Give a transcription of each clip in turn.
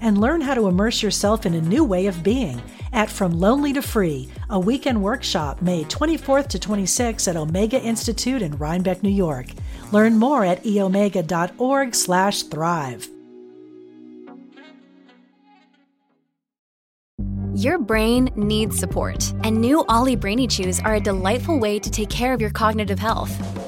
and learn how to immerse yourself in a new way of being at From Lonely to Free, a weekend workshop May 24th to 26th at Omega Institute in Rhinebeck, New York. Learn more at eomega.org/thrive. Your brain needs support, and new OLLY Brainy Chews are a delightful way to take care of your cognitive health.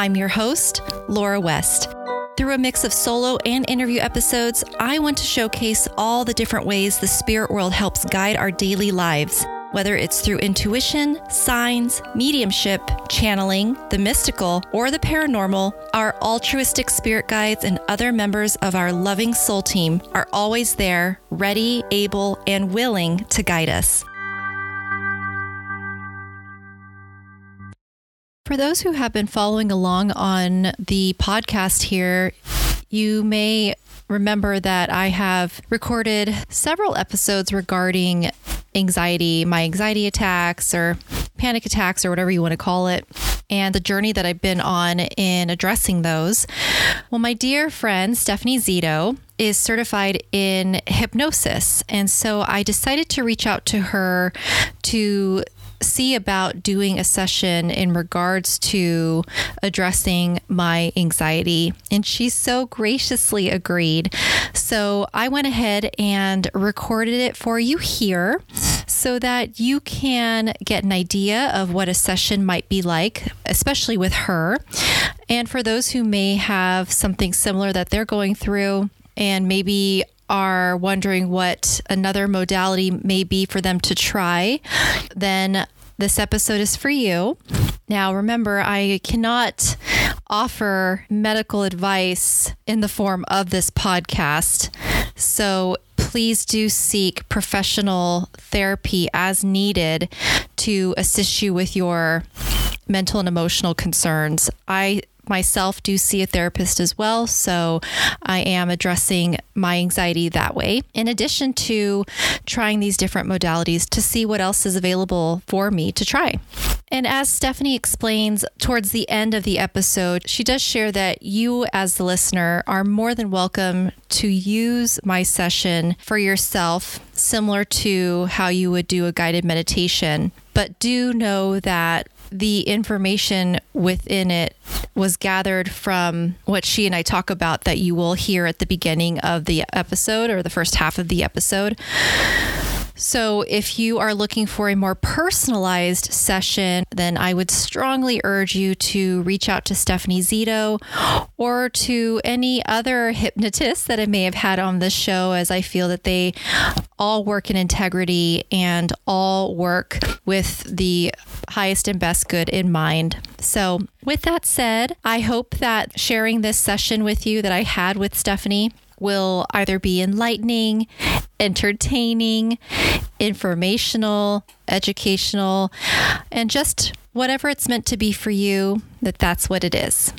I'm your host, Laura West. Through a mix of solo and interview episodes, I want to showcase all the different ways the spirit world helps guide our daily lives. Whether it's through intuition, signs, mediumship, channeling, the mystical, or the paranormal, our altruistic spirit guides and other members of our loving soul team are always there, ready, able, and willing to guide us. For those who have been following along on the podcast here, you may remember that I have recorded several episodes regarding anxiety, my anxiety attacks or panic attacks or whatever you want to call it, and the journey that I've been on in addressing those. Well, my dear friend Stephanie Zito is certified in hypnosis. And so I decided to reach out to her to see about doing a session in regards to addressing my anxiety. And she so graciously agreed. So I went ahead and recorded it for you here so that you can get an idea of what a session might be like, especially with her. And for those who may have something similar that they're going through, and maybe are wondering what another modality may be for them to try, then this episode is for you. Now, remember, I cannot offer medical advice in the form of this podcast. So please do seek professional therapy as needed to assist you with your mental and emotional concerns. I myself do see a therapist as well. So I am addressing my anxiety that way, in addition to trying these different modalities to see what else is available for me to try. And as Stephanie explains towards the end of the episode, she does share that you, as the listener, are more than welcome to use my session for yourself, similar to how you would do a guided meditation. But do know that the information within it was gathered from what she and I talk about that you will hear at the beginning of the episode or the first half of the episode. So, if you are looking for a more personalized session, then I would strongly urge you to reach out to Stephanie Zito or to any other hypnotist that I may have had on this show, as I feel that they all work in integrity and all work with the highest and best good in mind. So, with that said, I hope that sharing this session with you that I had with Stephanie will either be enlightening, entertaining, informational, educational, and just whatever it's meant to be for you, that that's what it is.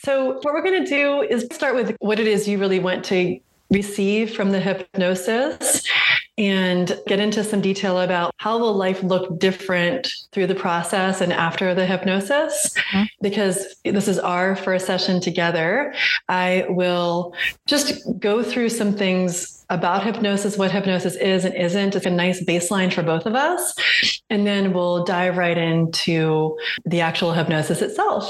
So, what we're going to do is start with what it is you really want to receive from the hypnosis and get into some detail about how will life look different through the process and after the hypnosis mm-hmm. because this is our first session together i will just go through some things about hypnosis, what hypnosis is and isn't. It's a nice baseline for both of us. And then we'll dive right into the actual hypnosis itself.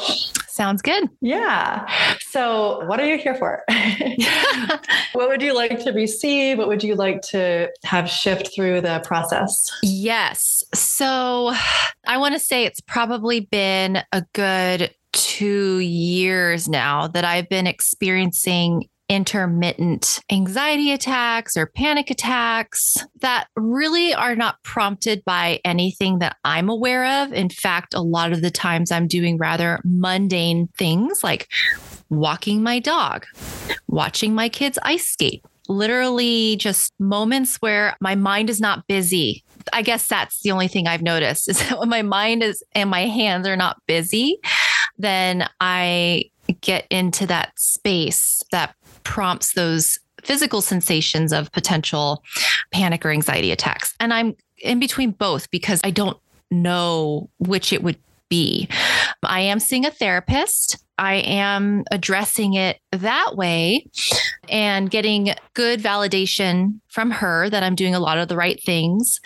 Sounds good. Yeah. So, what are you here for? what would you like to receive? What would you like to have shift through the process? Yes. So, I want to say it's probably been a good two years now that I've been experiencing intermittent anxiety attacks or panic attacks that really are not prompted by anything that I'm aware of. In fact, a lot of the times I'm doing rather mundane things like walking my dog, watching my kids ice skate, literally just moments where my mind is not busy. I guess that's the only thing I've noticed is that when my mind is and my hands are not busy, then I get into that space that prompts those physical sensations of potential panic or anxiety attacks. And I'm in between both because I don't know which it would be. I am seeing a therapist. I am addressing it that way and getting good validation from her that I'm doing a lot of the right things.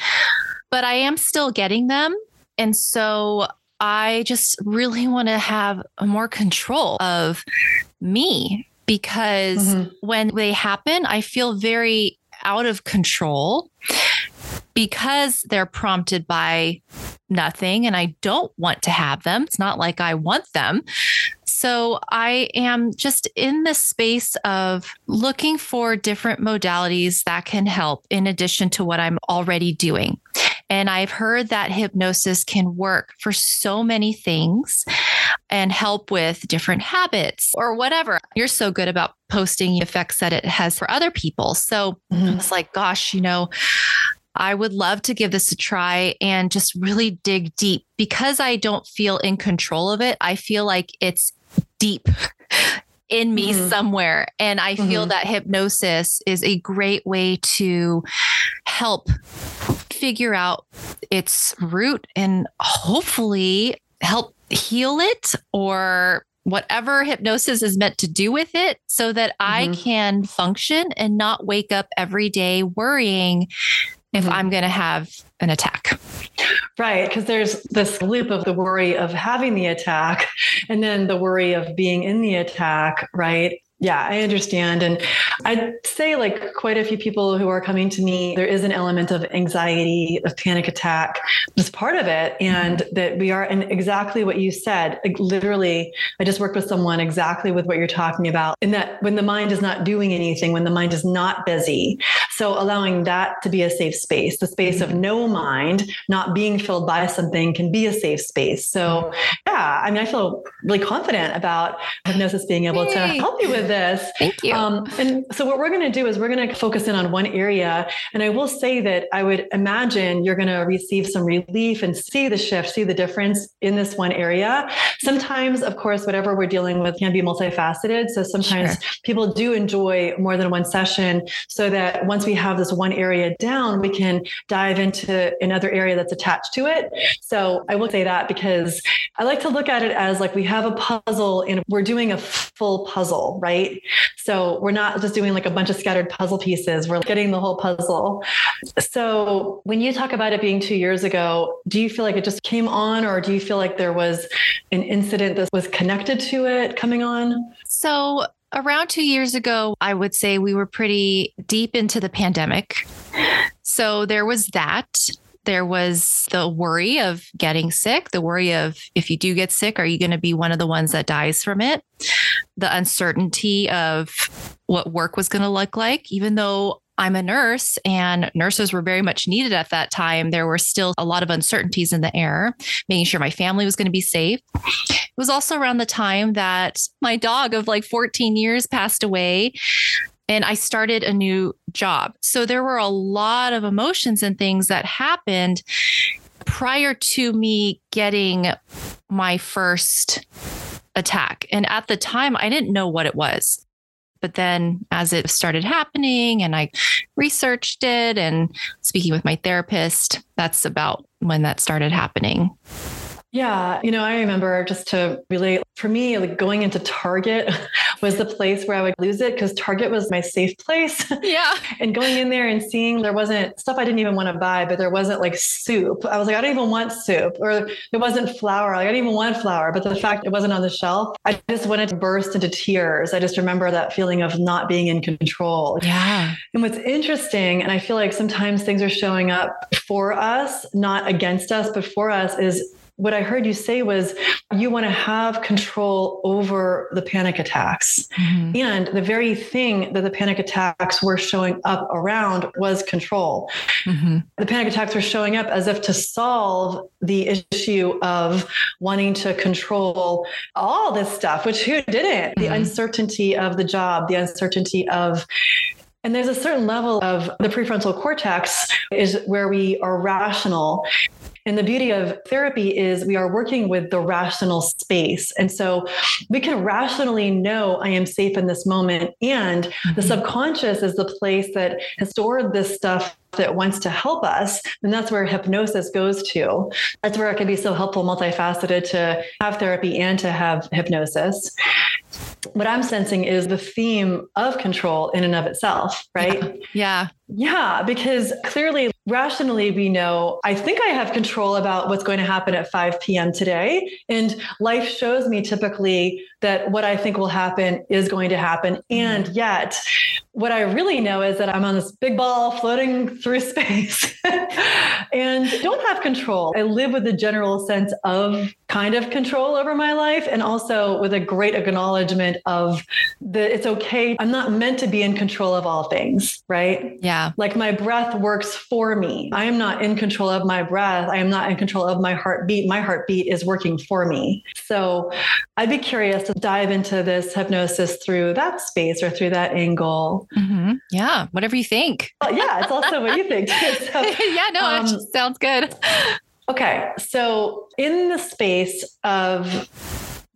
But I am still getting them. And so I just really want to have more control of me because mm-hmm. when they happen, I feel very out of control because they're prompted by nothing and I don't want to have them. It's not like I want them. So I am just in the space of looking for different modalities that can help in addition to what I'm already doing. And I've heard that hypnosis can work for so many things and help with different habits or whatever. You're so good about posting the effects that it has for other people. So mm-hmm. it's like, gosh, you know, I would love to give this a try and just really dig deep because I don't feel in control of it. I feel like it's deep in me mm-hmm. somewhere. And I feel mm-hmm. that hypnosis is a great way to help figure out its root and hopefully help heal it or whatever hypnosis is meant to do with it so that mm-hmm. I can function and not wake up every day worrying if mm-hmm. I'm going to have an attack. Right. Because there's this loop of the worry of having the attack and then the worry of being in the attack. Right. Yeah, I understand. And I'd say, like, quite a few people who are coming to me, there is an element of anxiety, of panic attack as part of it. And mm-hmm. that we are, and exactly what you said, like, literally, I just worked with someone exactly with what you're talking about, in that when the mind is not doing anything, when the mind is not busy. So allowing that to be a safe space, the space of mm-hmm. no mind, not being filled by something can be a safe space. So, mm-hmm. yeah, I mean, I feel really confident about hypnosis being able to help you with this. Thank you. Um, and so what we're going to do is we're going to focus in on one area. And I will say that I would imagine you're going to receive some relief and see the shift, see the difference in this one area. Sometimes, of course, whatever we're dealing with can be multifaceted. So sometimes sure. people do enjoy more than one session so that once we have this one area down, we can dive into another area that's attached to it. So I will say that because I like to look at it as like we have a puzzle and we're doing a full puzzle, right? Right? So we're not just doing like a bunch of scattered puzzle pieces, we're getting the whole puzzle. So when you talk about it being two years ago, do you feel like it just came on, or do you feel like there was an incident that was connected to it coming on? So around two years ago, I would say we were pretty deep into the pandemic. So there was that. There was the worry of getting sick, the worry of if you do get sick, are you going to be one of the ones that dies from it? The uncertainty of what work was going to look like, even though I'm a nurse and nurses were very much needed at that time. There were still a lot of uncertainties in the air, making sure my family was going to be safe. It was also around the time that my dog of like 14 years passed away and I started a new job. So there were a lot of emotions and things that happened prior to me getting my first attack. And at the time, I didn't know what it was. But then as it started happening and I researched it and speaking with my therapist, that's about when that started happening. Yeah, you know, I remember just to relate for me, like going into Target was the place where I would lose it because Target was my safe place. Yeah. and going in there and seeing there wasn't stuff I didn't even want to buy, but there wasn't like soup. I was like, I don't even want soup, or there wasn't flour. Like, I didn't even want flour, but the fact it wasn't on the shelf, I just wanted to burst into tears. I just remember that feeling of not being in control. Yeah. And what's interesting, and I feel like sometimes things are showing up for us, not against us, but for us, is what I heard you say was you want to have control over the panic attacks. Mm-hmm. And the very thing that the panic attacks were showing up around was control. Mm-hmm. The panic attacks were showing up as if to solve the issue of wanting to control all this stuff, which who didn't? Mm-hmm. The uncertainty of the job, the uncertainty of and there's a certain level of the prefrontal cortex is where we are rational. And the beauty of therapy is we are working with the rational space. And so we can rationally know I am safe in this moment. And mm-hmm. the subconscious is the place that has stored this stuff that wants to help us, then that's where hypnosis goes to. That's where it can be so helpful, multifaceted to have therapy and to have hypnosis. What I'm sensing is the theme of control in and of itself, right? Yeah. yeah. Yeah, because clearly, rationally, we know I think I have control about what's going to happen at 5 p.m. today. And life shows me typically that what I think will happen is going to happen. Mm-hmm. And yet, what I really know is that I'm on this big ball floating through space and don't have control. I live with a general sense of kind of control over my life and also with a great acknowledgement of that it's okay. I'm not meant to be in control of all things, right? Yeah. Like my breath works for me. I am not in control of my breath. I am not in control of my heartbeat. My heartbeat is working for me. So I'd be curious to dive into this hypnosis through that space or through that angle. Mm-hmm. Yeah, whatever you think. Well, yeah, it's also what you think. So, yeah, no, um, it sounds good. Okay, so in the space of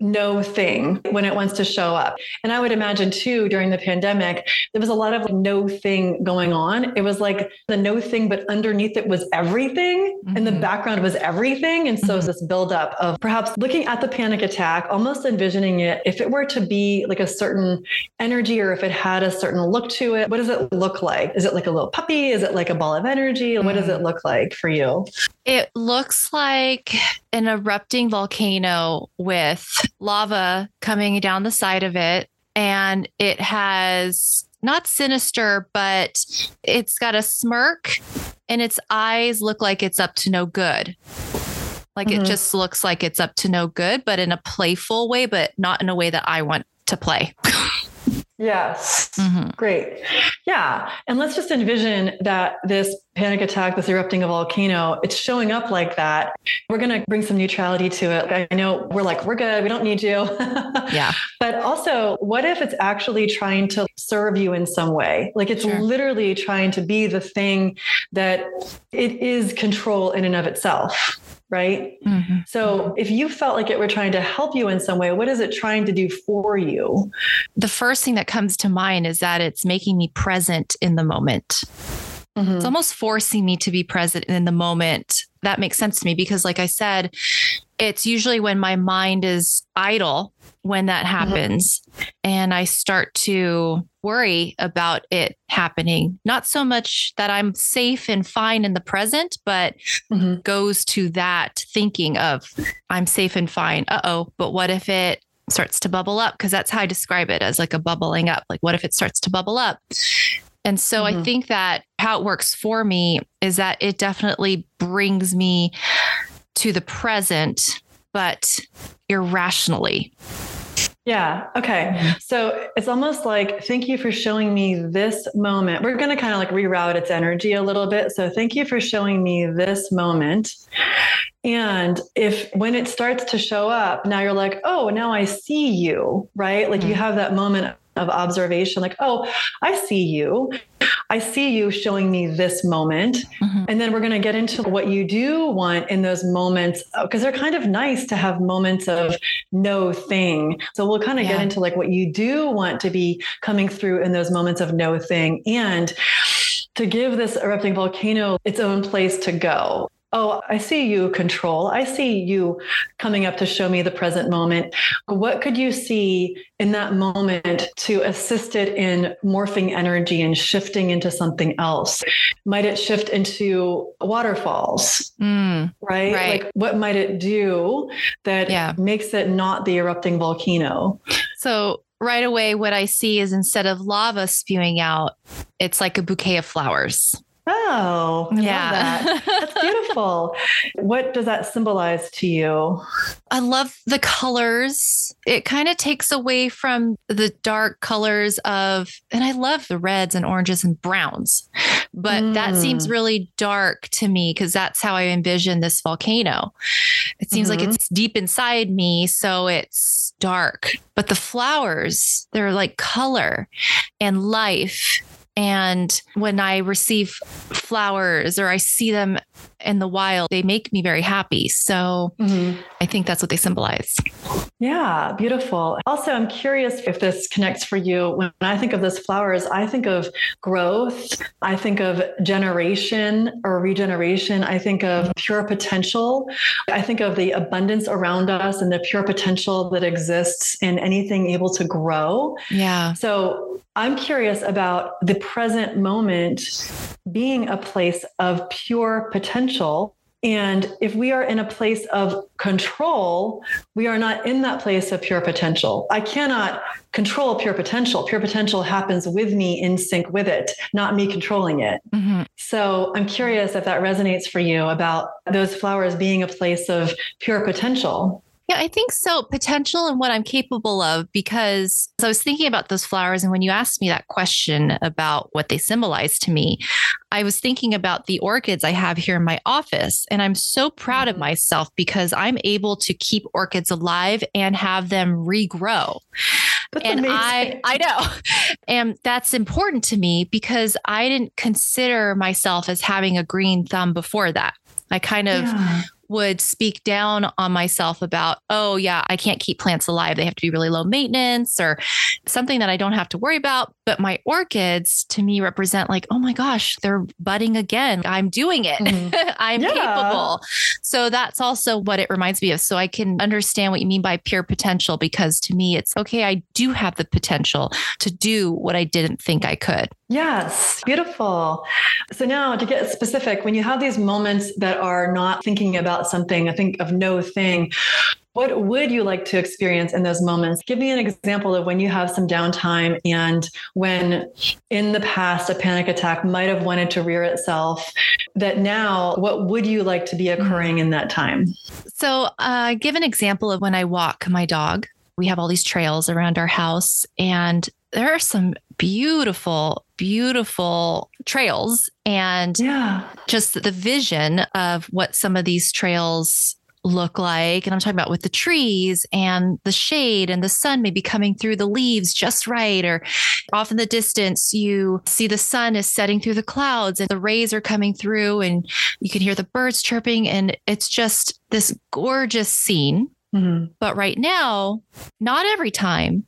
no thing when it wants to show up. And I would imagine too during the pandemic, there was a lot of no thing going on. It was like the no thing, but underneath it was everything. Mm-hmm. And the mm-hmm. background was everything. And so mm-hmm. this buildup of perhaps looking at the panic attack, almost envisioning it, if it were to be like a certain energy or if it had a certain look to it, what does it look like? Is it like a little puppy? Is it like a ball of energy? Mm-hmm. What does it mm. look like for you? It looks like an erupting volcano with lava coming down the side of it. And it has not sinister, but it's got a smirk and its eyes look like it's up to no good. Like mm-hmm. it just looks like it's up to no good, but in a playful way, but not in a way that I want to play. Yes. Mm-hmm. Great. Yeah. And let's just envision that this panic attack, this erupting a volcano, it's showing up like that. We're going to bring some neutrality to it. I know we're like, we're good. We don't need you. yeah. But also, what if it's actually trying to serve you in some way? Like it's sure. literally trying to be the thing that it is control in and of itself right? Mm-hmm. So if you felt like it were trying to help you in some way, what is it trying to do for you? The first thing that comes to mind is that it's making me present in the moment. Mm-hmm. It's almost forcing me to be present in the moment. That makes sense to me because, like I said, it's usually when my mind is idle when that mm-hmm. happens mm-hmm. and I start to worry about it happening. Not so much that I'm safe and fine in the present, but mm-hmm. goes to that thinking of I'm safe and fine. Uh oh, but what if it starts to bubble up? Because that's how I describe it as like a bubbling up. Like, what if it starts to bubble up? And so mm-hmm. I think that how it works for me is that it definitely brings me to the present, but irrationally. Yeah. Okay. Mm-hmm. So it's almost like, thank you for showing me this moment. We're going to kind of like reroute its energy a little bit. So thank you for showing me this moment. And if when it starts to show up, now you're like, oh, now I see you, right? Like mm-hmm. you have that moment of observation like oh i see you i see you showing me this moment mm-hmm. and then we're going to get into what you do want in those moments because they're kind of nice to have moments of no thing so we'll kind of yeah. get into like what you do want to be coming through in those moments of no thing and to give this erupting volcano its own place to go oh, I see you control. I see you coming up to show me the present moment. What could you see in that moment to assist it in morphing energy and shifting into something else? Might it shift into waterfalls? Mm, right? right? Like what might it do that yeah. makes it not the erupting volcano? So right away what I see is instead of lava spewing out, it's like a bouquet of flowers Oh, I Yeah. love that. That's beautiful. what does that symbolize to you? I love the colors. It kind of takes away from the dark colors of, and I love the reds and oranges and browns, but that seems Mm. really dark to me because that's how I envision this volcano. It seems like Mhm. it's deep inside me, so it's dark. But the flowers, they're like color and life. And when I receive flowers or I see them in the wild, they make me very happy. So mm-hmm. I think that's what they symbolize. Yeah, beautiful. Also, I'm curious if this connects for you. When I think of those flowers, I think of growth. I think of generation or regeneration. I think of mm-hmm. pure potential. I think of the abundance around us and the pure potential that exists in anything able to grow. Yeah. So I'm curious about the present moment being a place of pure potential. And if we are in a place of control, we are not in that place of pure potential. I cannot control pure potential. Pure potential happens with me in sync with it, not me controlling it. Mhm. So I'm curious if that resonates for you about those flowers being a place of pure potential. Yeah, I think so. Potential and what I'm capable of, because I was thinking about those flowers. And when you asked me that question about what they symbolize to me, I was thinking about the orchids I have here in my office. And I'm so proud of Mhm. myself because I'm able to keep orchids alive and have them regrow. That's and amazing. I I know. And that's important to me because I didn't consider myself as having a green thumb before that. I kind of Yeah. Would speak down on myself about, oh, yeah, I can't keep plants alive. They have to be really low maintenance or something that I don't have to worry about. But my orchids to me represent like, oh my gosh, they're budding again. I'm doing it. Mhm. I'm Yeah. capable. So that's also what it reminds me of. So I can understand what you mean by pure potential because to me, it's okay, I do have the potential to do what I didn't think I could. Yes, beautiful. So now to get specific, when you have these moments that are not thinking about something, I think of no thing, what would you like to experience in those moments? Give me an example of when you have some downtime and when in the past a panic attack might have wanted to rear itself, that now what would you like to be occurring in that time? So, uh, give an example of when I walk my dog. We have all these trails around our house, and there are some beautiful, beautiful trails. And Yeah. just the vision of what some of these trails look like. And I'm talking about with the trees and the shade and the sun maybe coming through the leaves just right. Or off in the distance, you see the sun is setting through the clouds and the rays are coming through, and you can hear the birds chirping. And it's just this gorgeous scene. Mhm. But right now, not every time,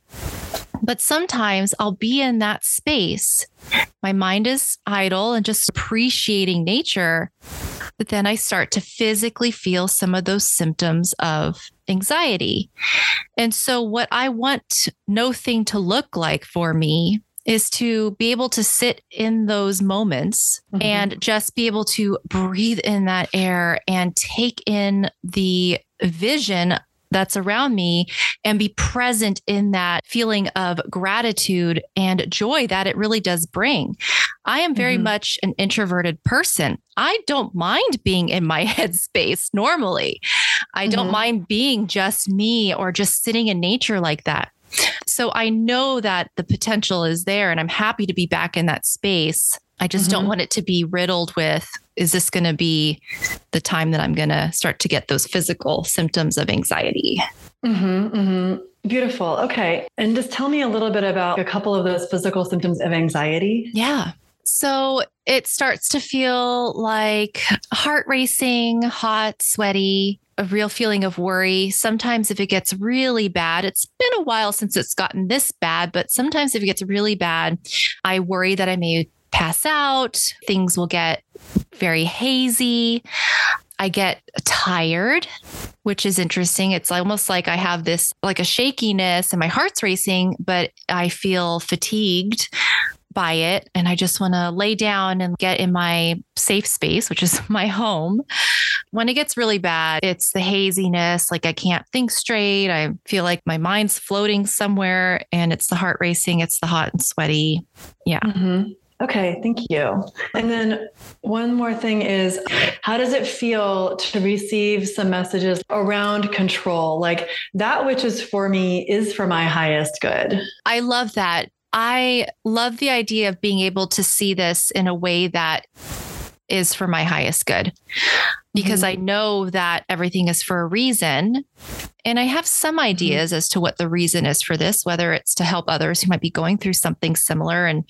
but sometimes I'll be in that space. My mind is idle and just appreciating nature. But then I start to physically feel some of those symptoms of anxiety. And so, what I want no thing to look like for me is to be able to sit in those moments Mhm. and just be able to breathe in that air and take in the vision that's around me and be present in that feeling of gratitude and joy that it really does bring. I am very Mhm. much an introverted person. I don't mind being in my headspace normally. I don't Mhm. mind being just me or just sitting in nature like that. So I know that the potential is there and I'm happy to be back in that space. I just don't Mhm. want it to be riddled with is this going to be the time that I'm going to start to get those physical symptoms of anxiety? hmm hmm Beautiful. Okay. And just tell me a little bit about a couple of those physical symptoms of anxiety. Yeah. So it starts to feel like heart racing, hot, sweaty, a real feeling of worry. Sometimes, if it gets really bad, it's been a while since it's gotten this bad, but sometimes if it gets really bad, I worry that I may pass out. Things will get very hazy. I get tired, which is interesting. It's almost like I have this like a shakiness and my heart's racing, but I feel fatigued by it and I just want to lay down and get in my safe space, which is my home. When it gets really bad, it's the haziness, like I can't think straight. I feel like my mind's floating somewhere and it's the heart racing, it's the hot and sweaty. Yeah. Mhm. Okay, thank you. And then one more thing is how does it feel to receive some messages around control? Like that which is for me is for my highest good. I love that. I love the idea of being able to see this in a way that is for my highest good because mm-hmm. I know that everything is for a reason. And I have some mm-hmm. ideas mm-hmm. as to what the reason is for this, whether it's to help others who might be going through something similar and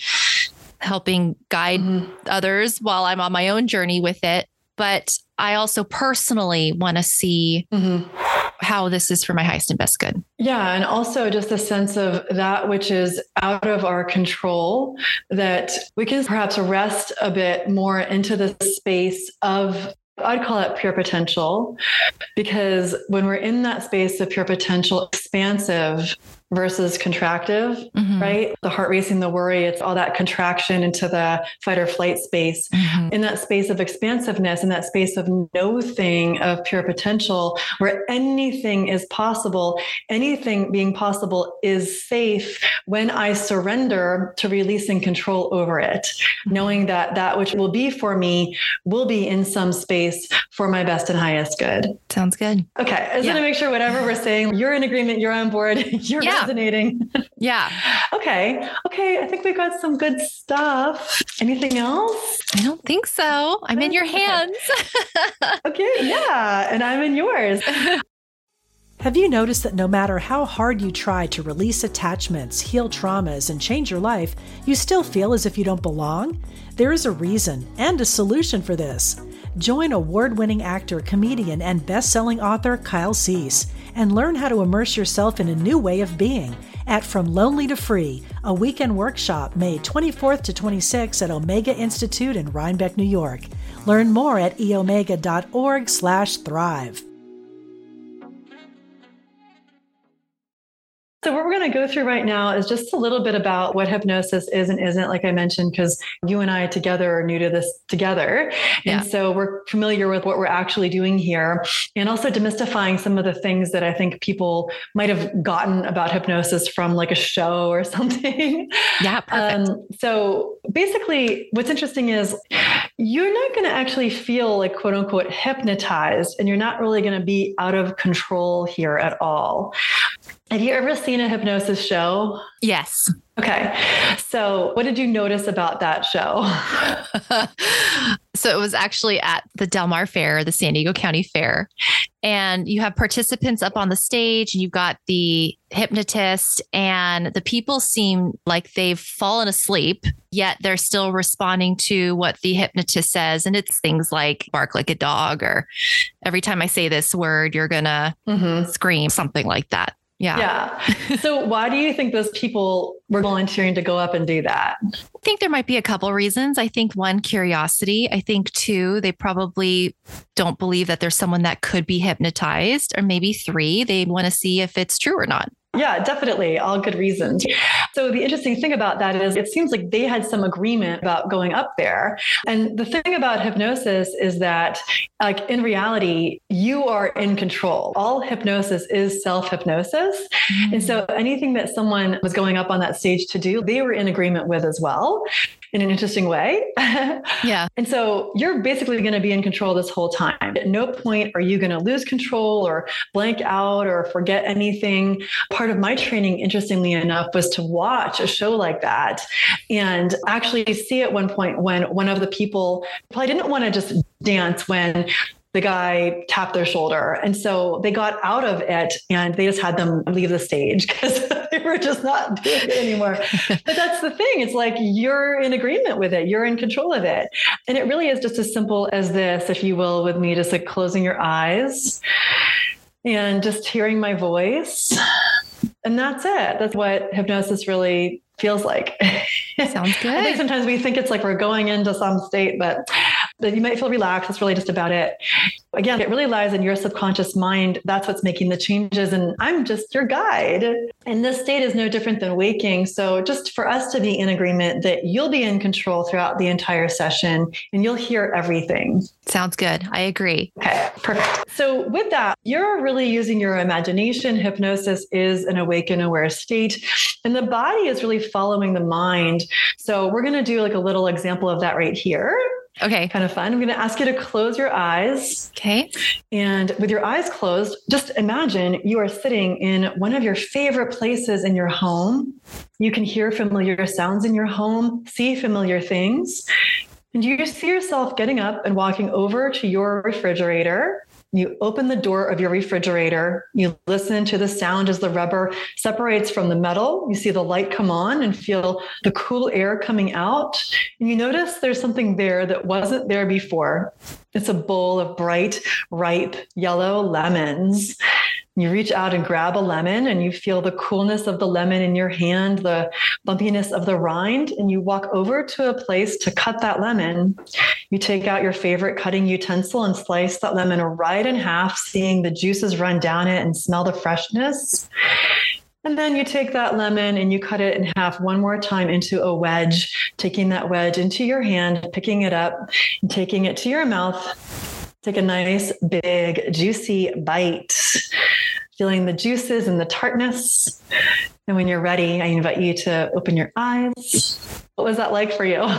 helping guide mm-hmm. others while I'm on my own journey with it. But I also personally want to see mm-hmm. how this is for my highest and best good. Yeah. And also just a sense of that which is out of our control, that we can perhaps rest a bit more into the space of I'd call it pure potential because when we're in that space of pure potential, expansive, versus contractive, mm-hmm. right? The heart racing, the worry, it's all that contraction into the fight or flight space. Mm-hmm. In that space of expansiveness, in that space of no thing, of pure potential, where anything is possible, anything being possible is safe when I surrender to releasing control over it, mm-hmm. knowing that that which will be for me will be in some space for my best and highest good. Sounds good. Okay. I just yeah. want to make sure whatever we're saying, you're in agreement, you're on board, you're yeah resonating. Yeah. okay. Okay. I think we got some good stuff. Anything else? I don't think so. I'm in your hands. okay. Yeah. And I'm in yours. Have you noticed that no matter how hard you try to release attachments, heal traumas, and change your life, you still feel as if you don't belong? There is a reason and a solution for this. Join award winning actor, comedian, and best selling author Kyle Cease and learn how to immerse yourself in a new way of being at From Lonely to Free, a weekend workshop May 24th to 26th at Omega Institute in Rhinebeck, New York. Learn more at eomega.org/thrive. So, what we're going to go through right now is just a little bit about what hypnosis is and isn't, like I mentioned, because you and I together are new to this together. Yeah. And so we're familiar with what we're actually doing here and also demystifying some of the things that I think people might have gotten about hypnosis from like a show or something. Yeah. Perfect. Um, so, basically, what's interesting is you're not going to actually feel like quote unquote hypnotized and you're not really going to be out of control here at all. Have you ever seen a hypnosis show? Yes. Okay. So, what did you notice about that show? so, it was actually at the Del Mar Fair, the San Diego County Fair. And you have participants up on the stage, and you've got the hypnotist, and the people seem like they've fallen asleep, yet they're still responding to what the hypnotist says. And it's things like bark like a dog, or every time I say this word, you're going to mm-hmm. scream, something like that. Yeah. Yeah. so why do you think those people were volunteering to go up and do that? I think there might be a couple reasons. I think one, curiosity. I think two, they probably don't believe that there's someone that could be hypnotized. Or maybe three, they want to see if it's true or not. Yeah, definitely. All good reasons. So the interesting thing about that is it seems like they had some agreement about going up there. And the thing about hypnosis is that like in reality, you are in control. All hypnosis is self-hypnosis. Mm-hmm. And so anything that someone was going up on that stage to do, they were in agreement with as well in an interesting way. yeah. And so you're basically going to be in control this whole time. At no point are you going to lose control or blank out or forget anything. Part of my training, interestingly enough, was to watch a show like that and actually see at one point when one of the people probably didn't want to just dance when the guy tapped their shoulder. And so they got out of it and they just had them leave the stage because they were just not doing it anymore. but that's the thing. It's like you're in agreement with it, you're in control of it. And it really is just as simple as this, if you will, with me just like closing your eyes and just hearing my voice. And that's it. That's what hypnosis really feels like. It sounds good. I think sometimes we think it's like we're going into some state, but that you might feel relaxed. That's really just about it. Again, it really lies in your subconscious mind. That's what's making the changes. And I'm just your guide. And this state is no different than waking. So just for us to be in agreement that you'll be in control throughout the entire session and you'll hear everything. Sounds good. I agree. Okay, perfect. So with that, you're really using your imagination. Hypnosis is an awaken aware state. And the body is really following the mind. So we're going to do like a little example of that right here. Okay. Kind of fun. I'm going to ask you to close your eyes. Okay. And with your eyes closed, just imagine you are sitting in one of your favorite places in your home. You can hear familiar sounds in your home, see familiar things. And you see yourself getting up and walking over to your refrigerator you open the door of your refrigerator. You listen to the sound as the rubber separates from the metal. You see the light come on and feel the cool air coming out. And you notice there's something there that wasn't there before. It's a bowl of bright, ripe yellow lemons. You reach out and grab a lemon and you feel the coolness of the lemon in your hand, the bumpiness of the rind, and you walk over to a place to cut that lemon. You take out your favorite cutting utensil and slice that lemon right in half, seeing the juices run down it and smell the freshness. And then you take that lemon and you cut it in half one more time into a wedge, taking that wedge into your hand, picking it up, and taking it to your mouth. Take a nice, big, juicy bite feeling the juices and the tartness. And when you're ready, I invite you to open your eyes. What was that like for you?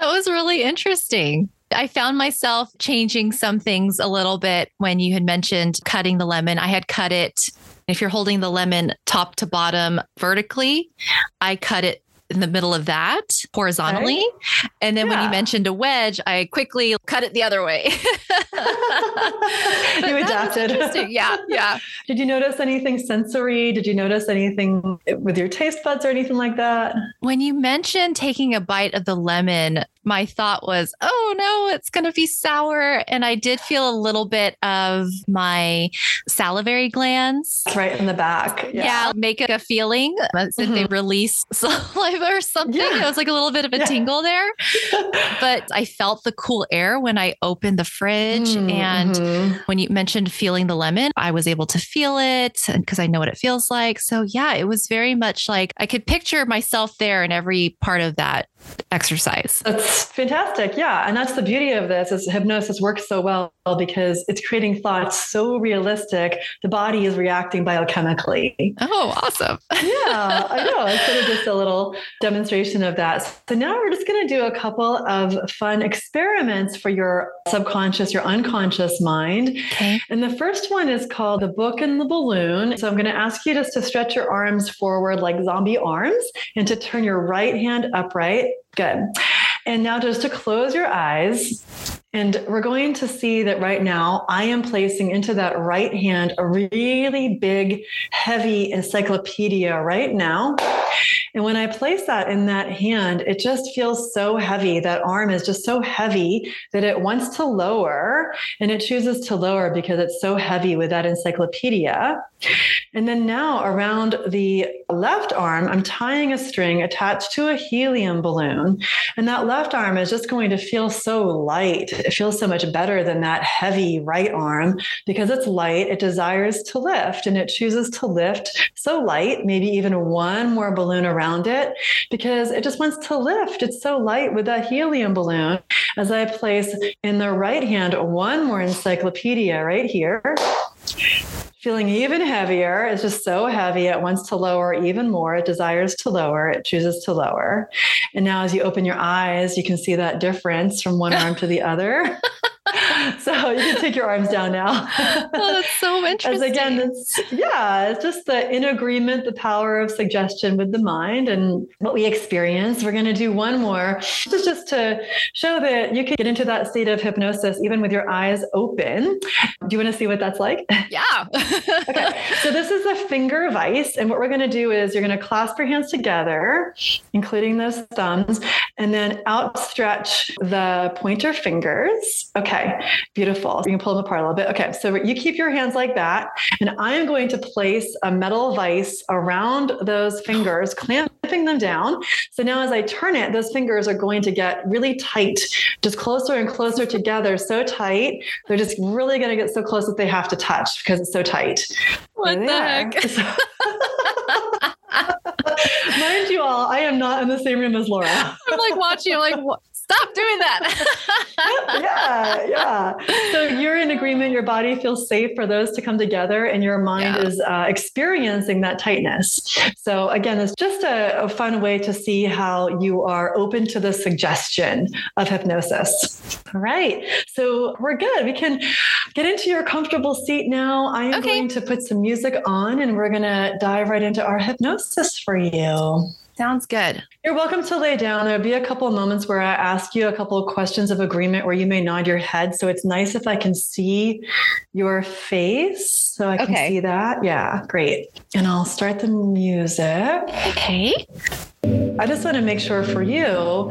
That was really interesting. I found myself changing some things a little bit when you had mentioned cutting the lemon. I had cut it, if you're holding the lemon top to bottom vertically, I cut it in the middle of that horizontally. Okay. And then yeah. when you mentioned a wedge, I quickly cut it the other way. you adapted. Yeah. Yeah. Did you notice anything sensory? Did you notice anything with your taste buds or anything like that? When you mentioned taking a bite of the lemon, my thought was, oh no, it's going to be sour. And I did feel a little bit of my salivary glands. right in the back. Yeah. yeah make a feeling as mm-hmm. they release saliva or something. Yeah. It was like a little bit of a yeah. tingle there. but I felt the cool air when I opened the fridge. Mm-hmm. And when you mentioned feeling the lemon, I was able to feel it because I know what it feels like. So yeah, it was very much like I could picture myself there in every part of that exercise. That's fantastic. Yeah. And that's the beauty of this is hypnosis works so well because it's creating thoughts so realistic. The body is reacting biochemically. Oh, awesome. yeah, I know. It's sort of just a little demonstration of that. So now we're just going to do a couple of fun experiments for your subconscious, your unconscious mind. Okay. And the first one is called the book and the balloon. So I'm going to ask you just to stretch your arms forward like zombie arms and to turn your right hand upright Good. And now just to close your eyes. And we're going to see that right now I am placing into that right hand a really big, heavy encyclopedia right now. And when I place that in that hand, it just feels so heavy. That arm is just so heavy that it wants to lower and it chooses to lower because it's so heavy with that encyclopedia. And then now around the left arm, I'm tying a string attached to a helium balloon. And that left arm is just going to feel so light. It feels so much better than that heavy right arm because it's light. It desires to lift and it chooses to lift so light, maybe even one more balloon around it because it just wants to lift. It's so light with that helium balloon. As I place in the right hand one more encyclopedia right here feeling even heavier. It's just so heavy. It wants to lower even more. It desires to lower. It chooses to lower. And now, as you open your eyes, you can see that difference from one arm to the other. so you can take your arms down now. oh, that's so interesting. As again, it's yeah, it's just the in agreement, the power of suggestion with the mind and what we experience. We're going to do one more. This just to show that you can get into that state of hypnosis even with your eyes open. Do you want to see what that's like? Yeah. okay. So this is a finger vice, and what we're going to do is you're going to clasp your hands together, including those thumbs, and then outstretch the pointer fingers. Okay. Beautiful. You can pull them apart a little bit. Okay, so you keep your hands like that, and I am going to place a metal vise around those fingers, clamping them down. So now as I turn it, those fingers are going to get really tight, just closer and closer together, so tight. They're just really going to get so close that they have to touch because it's so tight. What the heck? Mind you all, I am not in the same room as Laura. I'm like watching, I'm like, what? Stop doing that. yeah, yeah. So you're in agreement. Your body feels safe for those to come together, and your mind yeah. is uh, experiencing that tightness. So again, it's just a, a fun way to see how you are open to the suggestion of hypnosis. All right. So we're good. We can get into your comfortable seat now. I am okay. going to put some music on, and we're going to dive right into our hypnosis for you. Sounds good. You're welcome to lay down. There'll be a couple of moments where I ask you a couple of questions of agreement where you may nod your head. So it's nice if I can see your face so I can okay. see that. Yeah, great. And I'll start the music. Okay. I just want to make sure for you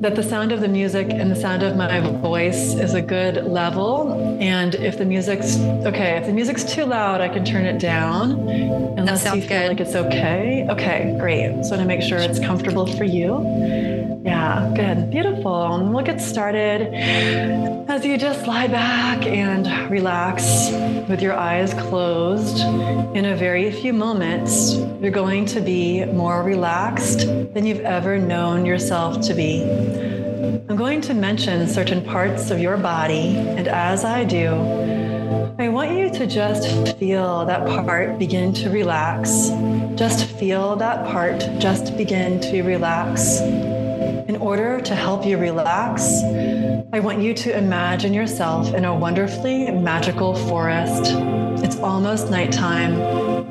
that the sound of the music and the sound of my voice is a good level. And if the music's okay, if the music's too loud, I can turn it down unless you feel good. like it's okay. Okay, great. So I want to make sure it's comfortable for you. Yeah, good. Beautiful. And we'll get started as you just lie back and relax with your eyes closed. In a very few moments, you're going to be more relaxed than you've ever known yourself to be. I'm going to mention certain parts of your body, and as I do, I want you to just feel that part begin to relax. Just feel that part just begin to relax. In order to help you relax, I want you to imagine yourself in a wonderfully magical forest. It's almost nighttime,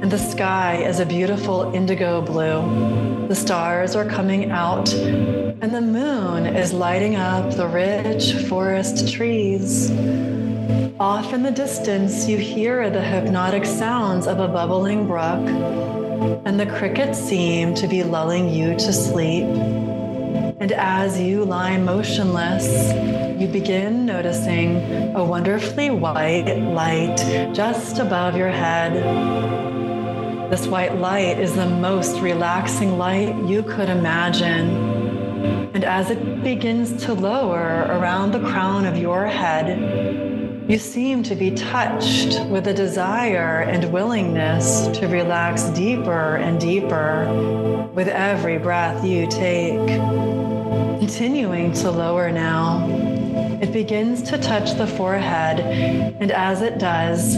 and the sky is a beautiful indigo blue. The stars are coming out, and the moon is lighting up the rich forest trees. Off in the distance, you hear the hypnotic sounds of a bubbling brook, and the crickets seem to be lulling you to sleep. And as you lie motionless, you begin noticing a wonderfully white light just above your head. This white light is the most relaxing light you could imagine. And as it begins to lower around the crown of your head, you seem to be touched with a desire and willingness to relax deeper and deeper with every breath you take. Continuing to lower now, it begins to touch the forehead, and as it does,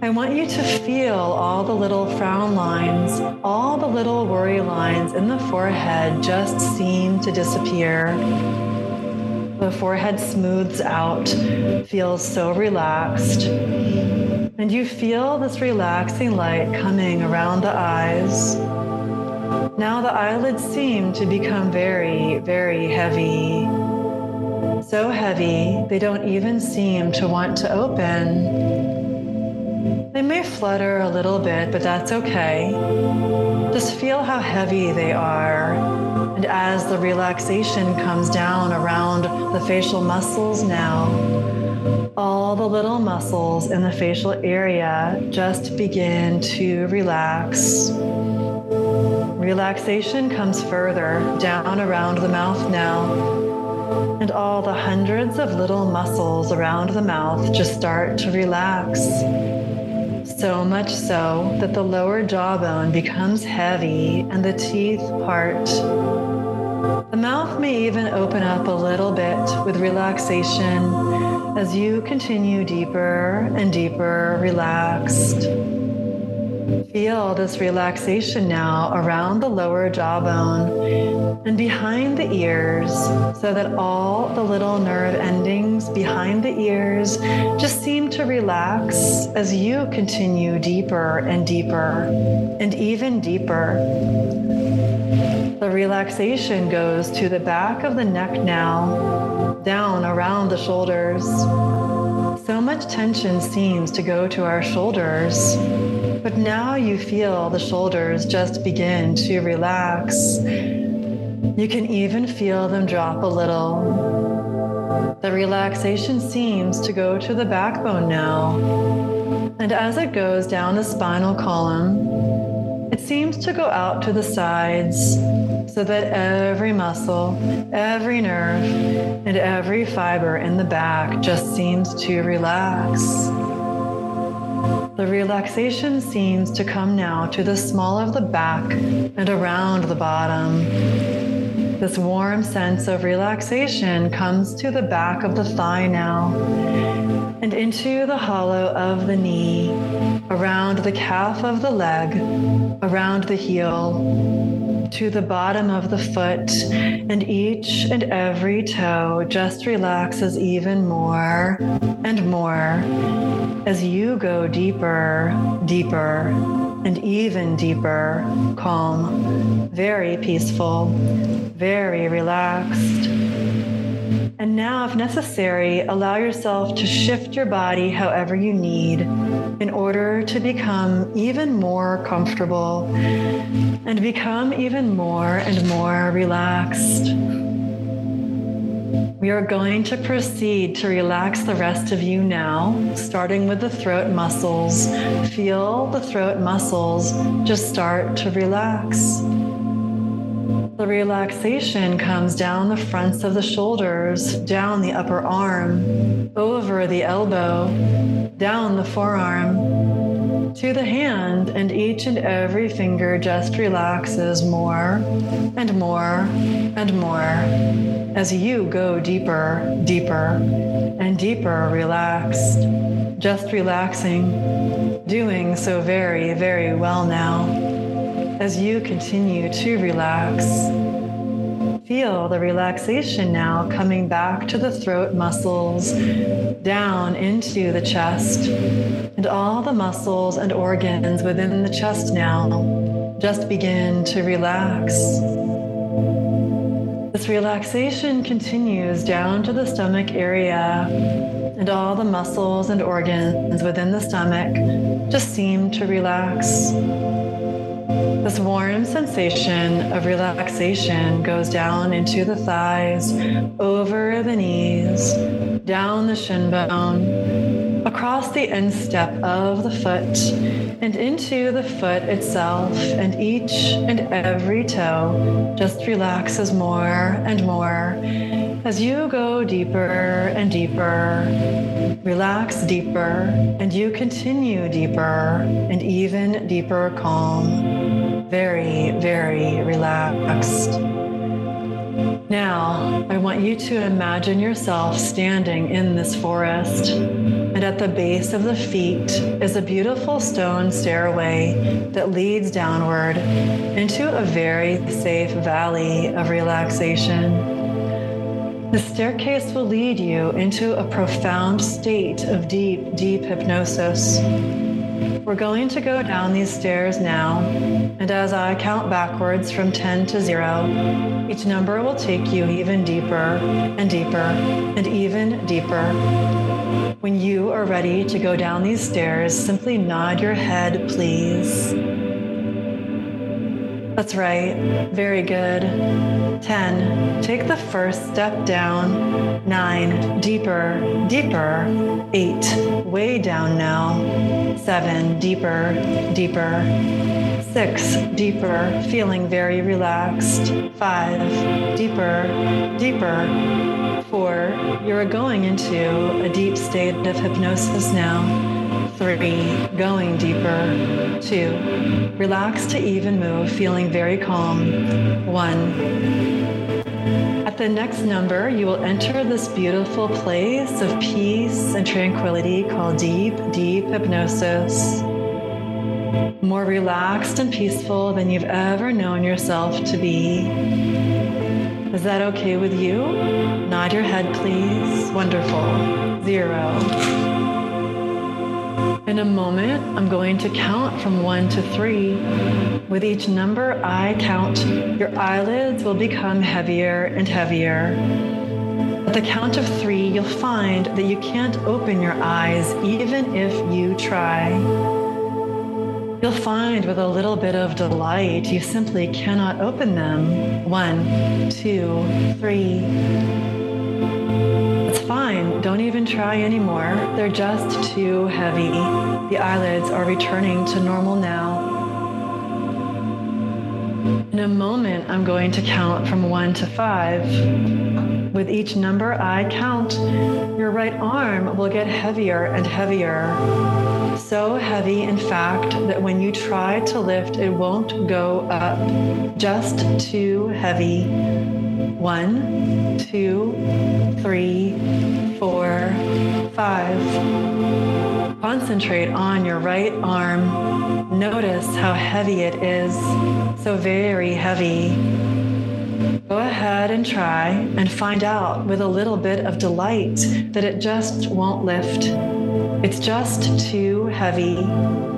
I want you to feel all the little frown lines, all the little worry lines in the forehead just seem to disappear. The forehead smooths out, feels so relaxed. And you feel this relaxing light coming around the eyes. Now the eyelids seem to become very, very heavy. So heavy, they don't even seem to want to open. They may flutter a little bit, but that's okay. Just feel how heavy they are. And as the relaxation comes down around the facial muscles now, all the little muscles in the facial area just begin to relax. Relaxation comes further down around the mouth now. And all the hundreds of little muscles around the mouth just start to relax. So much so that the lower jawbone becomes heavy and the teeth part. The mouth may even open up a little bit with relaxation as you continue deeper and deeper relaxed. Feel this relaxation now around the lower jawbone and behind the ears so that all the little nerve endings behind the ears just seem to relax as you continue deeper and deeper and even deeper. The relaxation goes to the back of the neck now, down around the shoulders. So much tension seems to go to our shoulders. But now you feel the shoulders just begin to relax. You can even feel them drop a little. The relaxation seems to go to the backbone now. And as it goes down the spinal column, it seems to go out to the sides so that every muscle, every nerve, and every fiber in the back just seems to relax. The relaxation seems to come now to the small of the back and around the bottom. This warm sense of relaxation comes to the back of the thigh now and into the hollow of the knee, around the calf of the leg, around the heel, to the bottom of the foot, and each and every toe just relaxes even more and more as you go deeper, deeper, and even deeper, calm, very peaceful, very relaxed. And now, if necessary, allow yourself to shift your body however you need in order to become even more comfortable and become even more and more relaxed. We are going to proceed to relax the rest of you now, starting with the throat muscles. Feel the throat muscles just start to relax. The relaxation comes down the fronts of the shoulders, down the upper arm, over the elbow, down the forearm, to the hand, and each and every finger just relaxes more and more and more as you go deeper, deeper, and deeper relaxed. Just relaxing, doing so very, very well now as you continue to relax. Feel the relaxation now coming back to the throat muscles, down into the chest, and all the muscles and organs within the chest now just begin to relax. This relaxation continues down to the stomach area, and all the muscles and organs within the stomach just seem to relax. This warm sensation of relaxation goes down into the thighs, over the knees, down the shin bone, across the instep of the foot, and into the foot itself, and each and every toe just relaxes more and more as you go deeper and deeper. Relax deeper, and you continue deeper and even deeper calm very, very relaxed. Now, I want you to imagine yourself standing in this forest, and at the base of the feet is a beautiful stone stairway that leads downward into a very safe valley of relaxation. The staircase will lead you into a profound state of deep, deep hypnosis. We're going to go down these stairs now, and as I count backwards from 10 to 0, each number will take you even deeper and deeper and even deeper. When you are ready to go down these stairs, simply nod your head, please. That's right. Very good. 10. Take the first step down. 9. Deeper, deeper. 8. Way down now. 7. Deeper, deeper. 6. Deeper, feeling very relaxed. 5. Deeper, deeper. 4. You're going into a deep state of hypnosis now three, going deeper, two, relax to even move, feeling very calm, one. At the next number, you will enter this beautiful place of peace and tranquility called deep, deep hypnosis. More relaxed and peaceful than you've ever known yourself to be. Is that okay with you? Nod your head, please. Wonderful. Zero. In a moment, I'm going to count from one to three. With each number I count, your eyelids will become heavier and heavier. At the count of three, you'll find that you can't open your eyes even if you try. You'll find with a little bit of delight, you simply cannot open them. One, two, three fine. Don't even try anymore. They're just too heavy. The eyelids are returning to normal now. In a moment, I'm going to count from one to five. With each number I count, your right arm will get heavier and heavier. So heavy, in fact, that when you try to lift, it won't go up. Just too heavy. One, two, three, four, five. Concentrate on your right arm. Notice how heavy it is. So very heavy. Go ahead and try and find out with a little bit of delight that it just won't lift. It's just too heavy.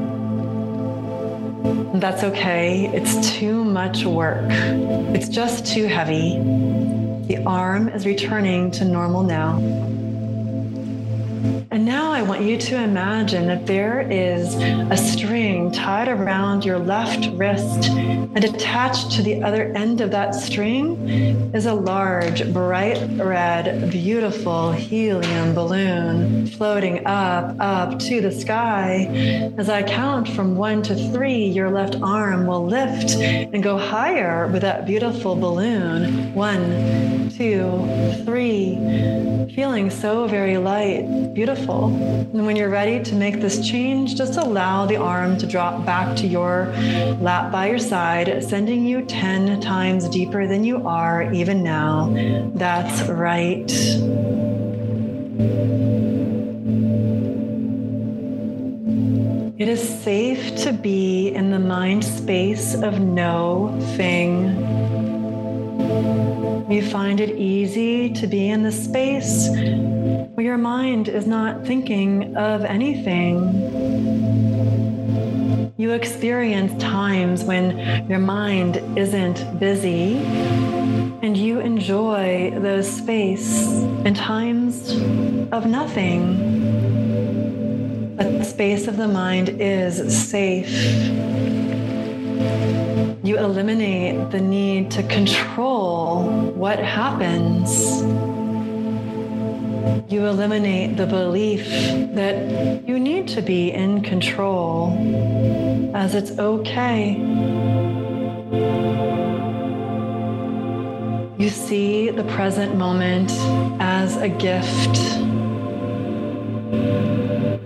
That's okay. It's too much work. It's just too heavy. The arm is returning to normal now. Now I want you to imagine that there is a string tied around your left wrist, and attached to the other end of that string is a large, bright red, beautiful helium balloon floating up, up to the sky. As I count from one to three, your left arm will lift and go higher with that beautiful balloon. One, two, three. Feeling so very light, beautiful and when you're ready to make this change, just allow the arm to drop back to your lap by your side, sending you 10 times deeper than you are even now. That's right. It is safe to be in the mind space of no thing. You find it easy to be in the space where your mind is not thinking of anything. You experience times when your mind isn't busy and you enjoy those space and times of nothing. But the space of the mind is safe. You eliminate the need to control what happens you eliminate the belief that you need to be in control, as it's okay. You see the present moment as a gift.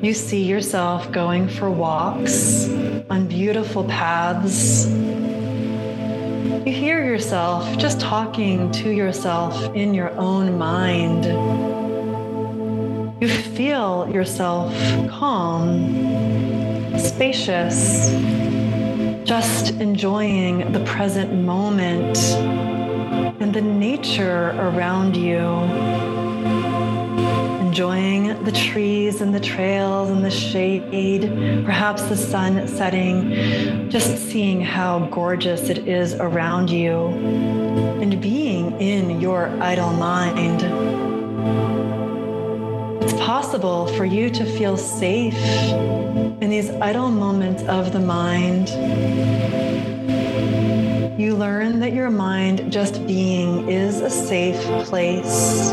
You see yourself going for walks on beautiful paths. You hear yourself just talking to yourself in your own mind. You feel yourself calm, spacious, just enjoying the present moment and the nature around you. Enjoying the trees and the trails and the shade, perhaps the sun setting, just seeing how gorgeous it is around you, and being in your idle mind It's possible for you to feel safe in these idle moments of the mind. You learn that your mind just being is a safe place.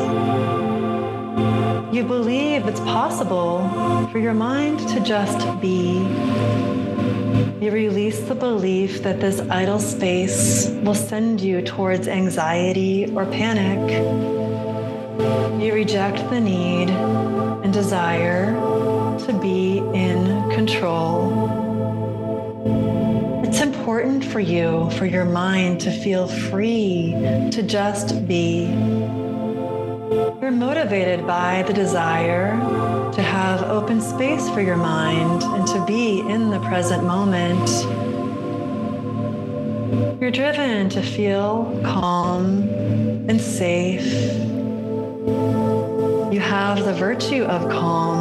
You believe it's possible for your mind to just be. You release the belief that this idle space will send you towards anxiety or panic. You reject the need and desire to be in control. It's important for you, for your mind to feel free to just be. You're motivated by the desire to have open space for your mind and to be in the present moment. You're driven to feel calm and safe you have the virtue of calm.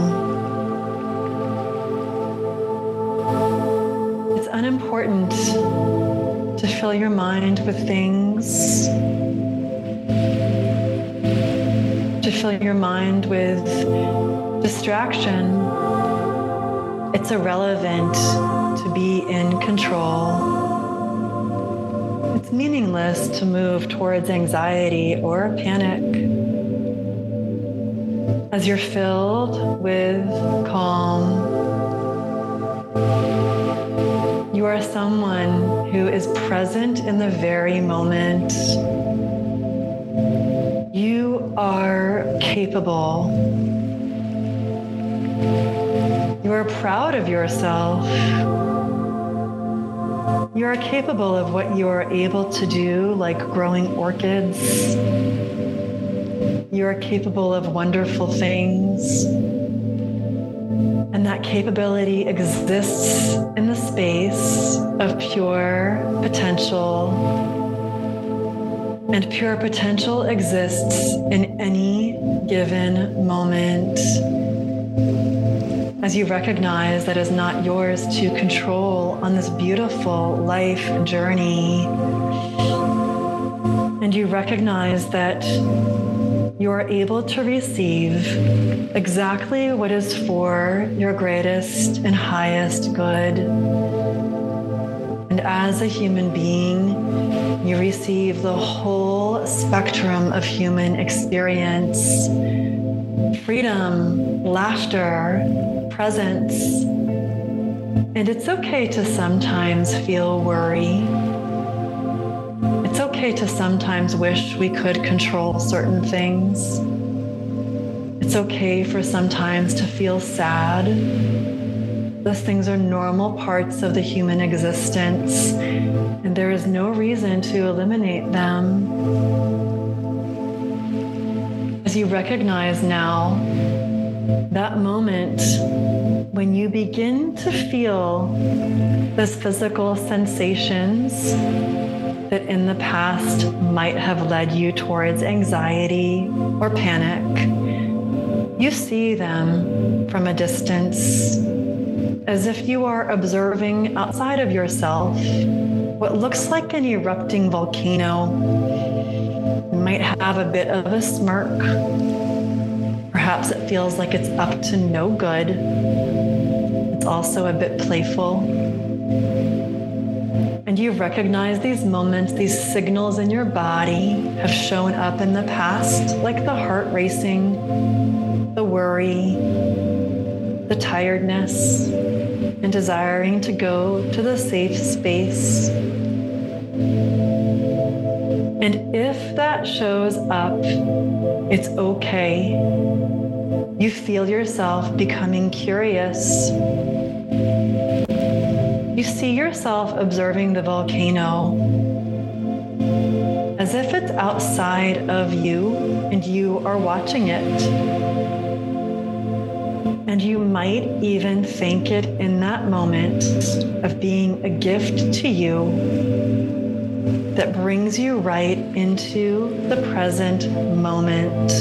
It's unimportant to fill your mind with things, to fill your mind with distraction. It's irrelevant to be in control. It's meaningless to move towards anxiety or panic. as you're filled with calm, you are someone who is present in the very moment. Are capable. You are proud of yourself. You are capable of what you are able to do, like growing orchids. You are capable of wonderful things. And that capability exists in the space of pure potential. And pure potential exists in any given moment. As you recognize that is not yours to control on this beautiful life journey. And you recognize that you are able to receive exactly what is for your greatest and highest good. And as a human being, you receive the whole spectrum of human experience freedom, laughter, presence. And it's okay to sometimes feel worry It's okay to sometimes wish we could control certain things. It's okay for sometimes to feel sad. Those things are normal parts of the human existence, and there is no reason to eliminate them. As you recognize now that moment when you begin to feel those physical sensations that in the past might have led you towards anxiety or panic. You see them from a distance as if you are observing outside of yourself what looks like an erupting volcano. You might have a bit of a smirk. Perhaps it feels like it's up to no good. It's also a bit playful. And you recognize these moments, these signals in your body have shown up in the past, like the heart racing, the worry, tiredness, and desiring to go to the safe space. And if that shows up, it's okay. You feel yourself becoming curious you see yourself observing the volcano as if it's outside of you and you are watching it. And you might even thank it in that moment of being a gift to you that brings you right into the present moment.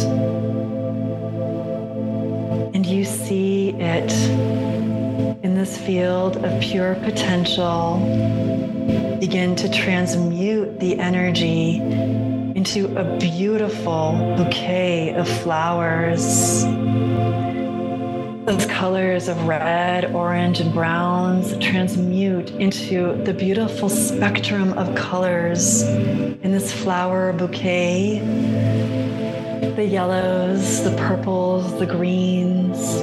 And you see it in this field of pure potential, begin to transmute the energy into a beautiful bouquet of flowers. Those colors of red, orange, and browns transmute into the beautiful spectrum of colors in this flower bouquet. The yellows, the purples, the greens,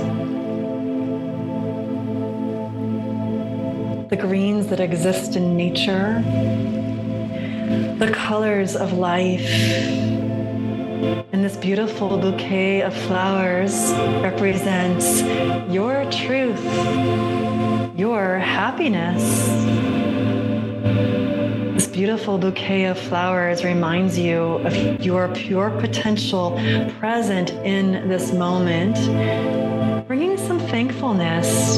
the greens that exist in nature, the colors of life. And this beautiful bouquet of flowers represents your truth, your happiness. This beautiful bouquet of flowers reminds you of your pure potential present in this moment, bringing some thankfulness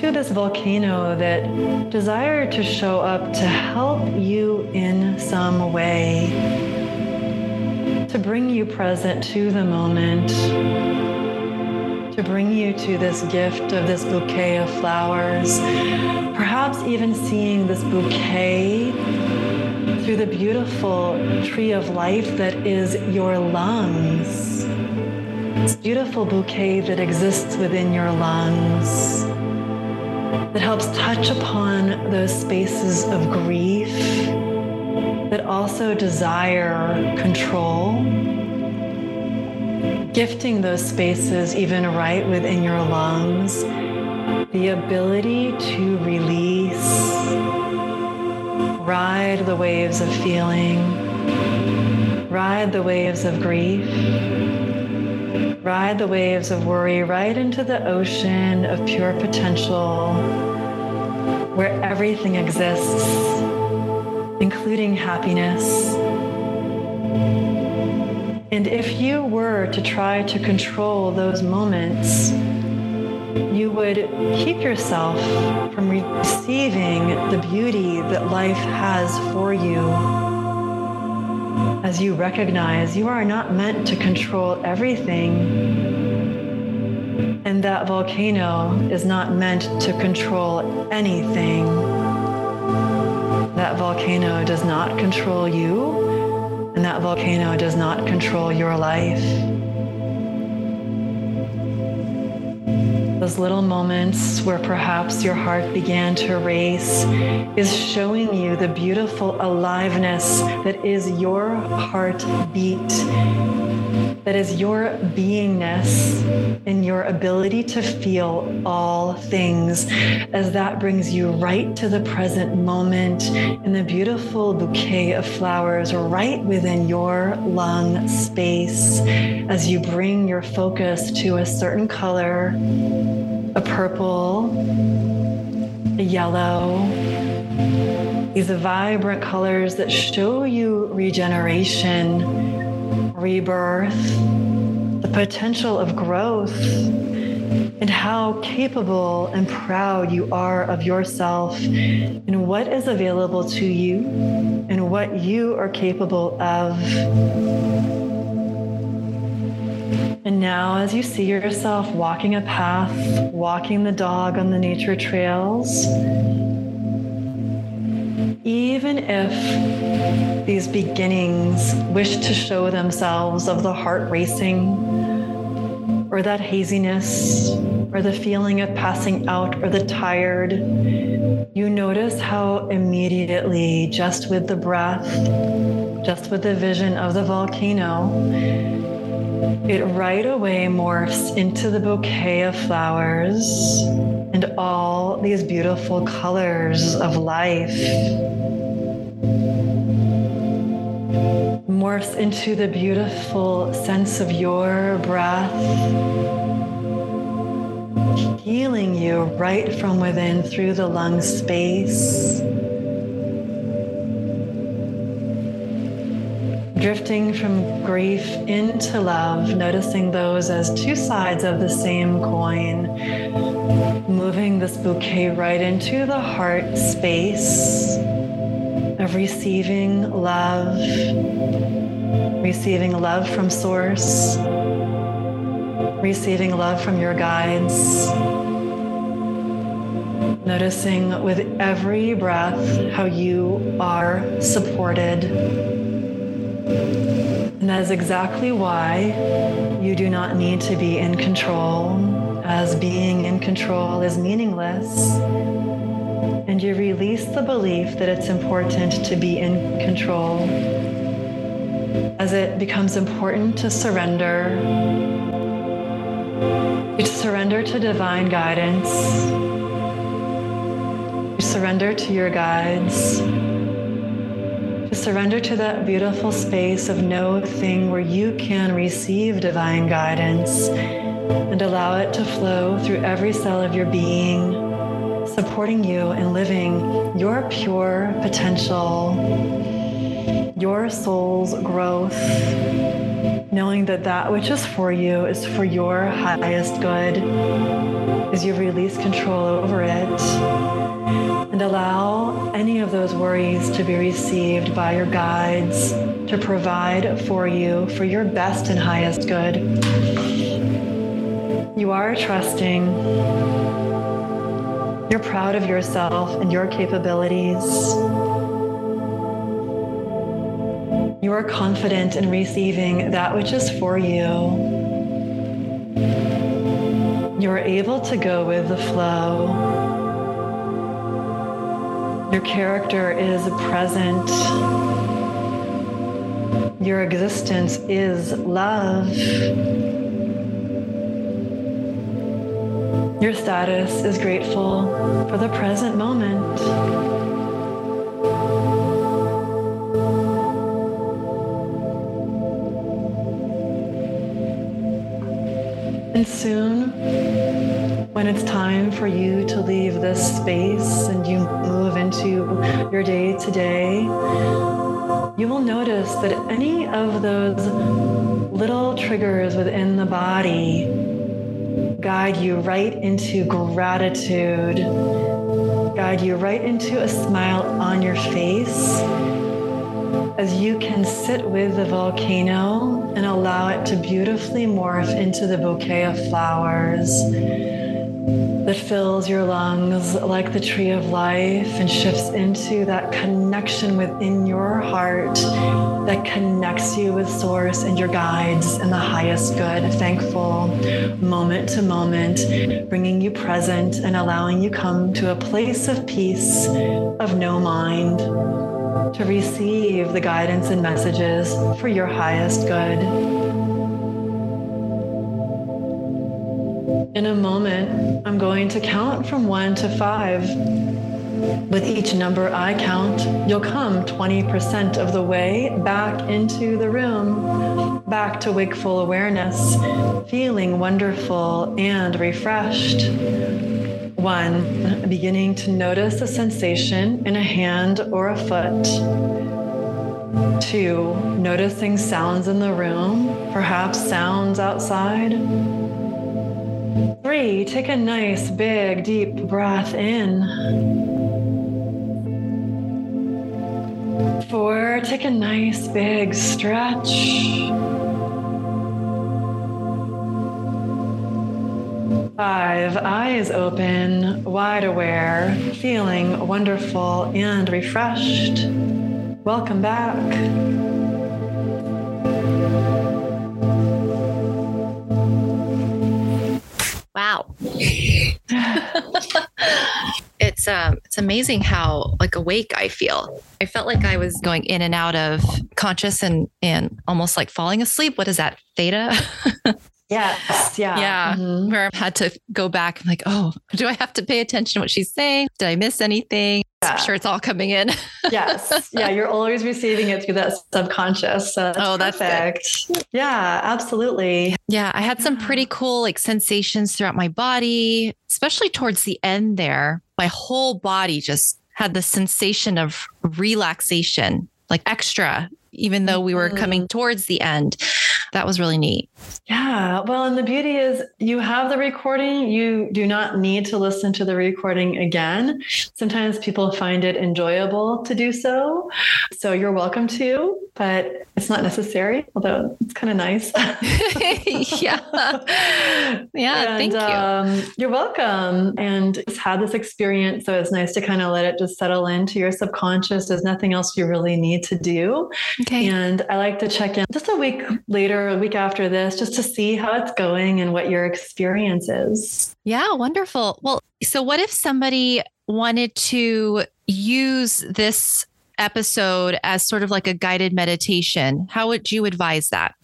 to this volcano that desired to show up to help you in some way, to bring you present to the moment, to bring you to this gift of this bouquet of flowers, perhaps even seeing this bouquet through the beautiful tree of life that is your lungs. This beautiful bouquet that exists within your lungs that helps touch upon those spaces of grief that also desire control, gifting those spaces, even right within your lungs, the ability to release, ride the waves of feeling, ride the waves of grief, ride the waves of worry right into the ocean of pure potential where everything exists, including happiness. And if you were to try to control those moments, you would keep yourself from receiving the beauty that life has for you. As you recognize you are not meant to control everything, and that volcano is not meant to control anything. That volcano does not control you, and that volcano does not control your life. Those little moments where perhaps your heart began to race is showing you the beautiful aliveness that is your heartbeat, that is your beingness and your ability to feel all things, as that brings you right to the present moment in the beautiful bouquet of flowers right within your lung space as you bring your focus to a certain color a purple, a yellow. These vibrant colors that show you regeneration, rebirth, the potential of growth, and how capable and proud you are of yourself and what is available to you and what you are capable of. And now, as you see yourself walking a path, walking the dog on the nature trails, even if these beginnings wish to show themselves of the heart racing, or that haziness, or the feeling of passing out, or the tired, you notice how immediately, just with the breath, just with the vision of the volcano, it right away morphs into the bouquet of flowers and all these beautiful colors of life. Morphs into the beautiful sense of your breath, healing you right from within through the lung space. Drifting from grief into love, noticing those as two sides of the same coin, moving this bouquet right into the heart space of receiving love, receiving love from Source, receiving love from your guides. Noticing with every breath how you are supported and that is exactly why you do not need to be in control, as being in control is meaningless. And you release the belief that it's important to be in control, as it becomes important to surrender. You surrender to divine guidance. You surrender to your guides surrender to that beautiful space of no thing where you can receive divine guidance and allow it to flow through every cell of your being, supporting you in living your pure potential, your soul's growth, knowing that that which is for you is for your highest good as you release control over it and allow any of those worries to be received by your guides to provide for you for your best and highest good. You are trusting. You're proud of yourself and your capabilities. You are confident in receiving that which is for you. You are able to go with the flow. Your character is present. Your existence is love. Your status is grateful for the present moment. And soon, when it's time for you to leave this space and you move into your day to day, you will notice that any of those little triggers within the body guide you right into gratitude, guide you right into a smile on your face as you can sit with the volcano and allow it to beautifully morph into the bouquet of flowers that fills your lungs like the tree of life and shifts into that connection within your heart that connects you with source and your guides and the highest good, thankful moment to moment, bringing you present and allowing you come to a place of peace of no mind to receive the guidance and messages for your highest good. In a moment, I'm going to count from one to five. With each number I count, you'll come 20% of the way back into the room, back to wakeful awareness, feeling wonderful and refreshed. One, beginning to notice a sensation in a hand or a foot. Two, noticing sounds in the room, perhaps sounds outside. Three, take a nice, big, deep breath in. Four, take a nice, big stretch. Five, eyes open, wide aware, feeling wonderful and refreshed. Welcome back. Wow. it's um it's amazing how like awake I feel. I felt like I was going in and out of conscious and and almost like falling asleep. What is that? Theta? Yes. Yeah. Yeah. Mhm. Where I had to go back. I'm like, oh, do I have to pay attention to what she's saying? Did I miss anything? I'm sure it's all coming in. yes. Yeah. You're always receiving it through that subconscious. So that's Oh, that's perfect. Yeah, absolutely. Yeah, I had some pretty cool like sensations throughout my body, especially towards the end there. My whole body just had the sensation of relaxation, like extra, even though we were coming towards the end. That was really neat. Yeah. Well, and the beauty is you have the recording. You do not need to listen to the recording again. Sometimes people find it enjoyable to do so. So you're welcome to, but it's not necessary, although it's kind of nice. yeah. Yeah, thank you. Um, you're welcome. And just had this experience. So it's nice to kind of let it just settle into your subconscious. There's nothing else you really need to do. Okay. And I like to check in just a week later, a week after this, just to see how it's going and what your experience is. Yeah, wonderful. Well, so what if somebody wanted to use this episode as sort of like a guided meditation? How would you advise that?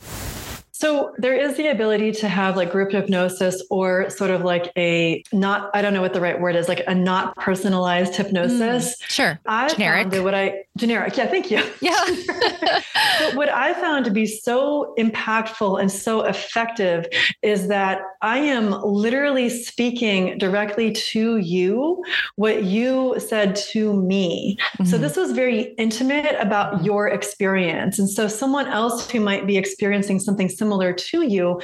So there is the ability to have like group hypnosis or sort of like a not, I don't know what the right word is, like a not personalized hypnosis. Sure. I Generic. found what I generic, yeah, thank you. Yeah. but what I found to be so impactful and so effective is that I am literally speaking directly to you what you said to me. So Mhm. this was very intimate about your experience. And so someone else who might be experiencing something similar to you,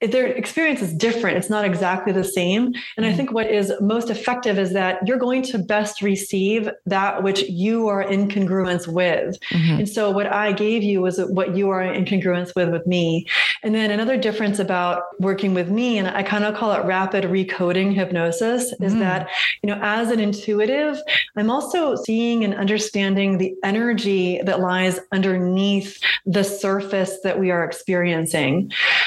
their experience is different. It's not exactly the same. And I Mhm. think what is most effective is that you're going to best receive that which you are in congruence with. Mhm. And so what I gave you was what you are in congruence with with me. And then another difference about working with me, and I kind of call it rapid recoding hypnosis, is Mm. that, you know, as an intuitive, I'm also seeing and understanding the energy that lies underneath the surface that we are experiencing.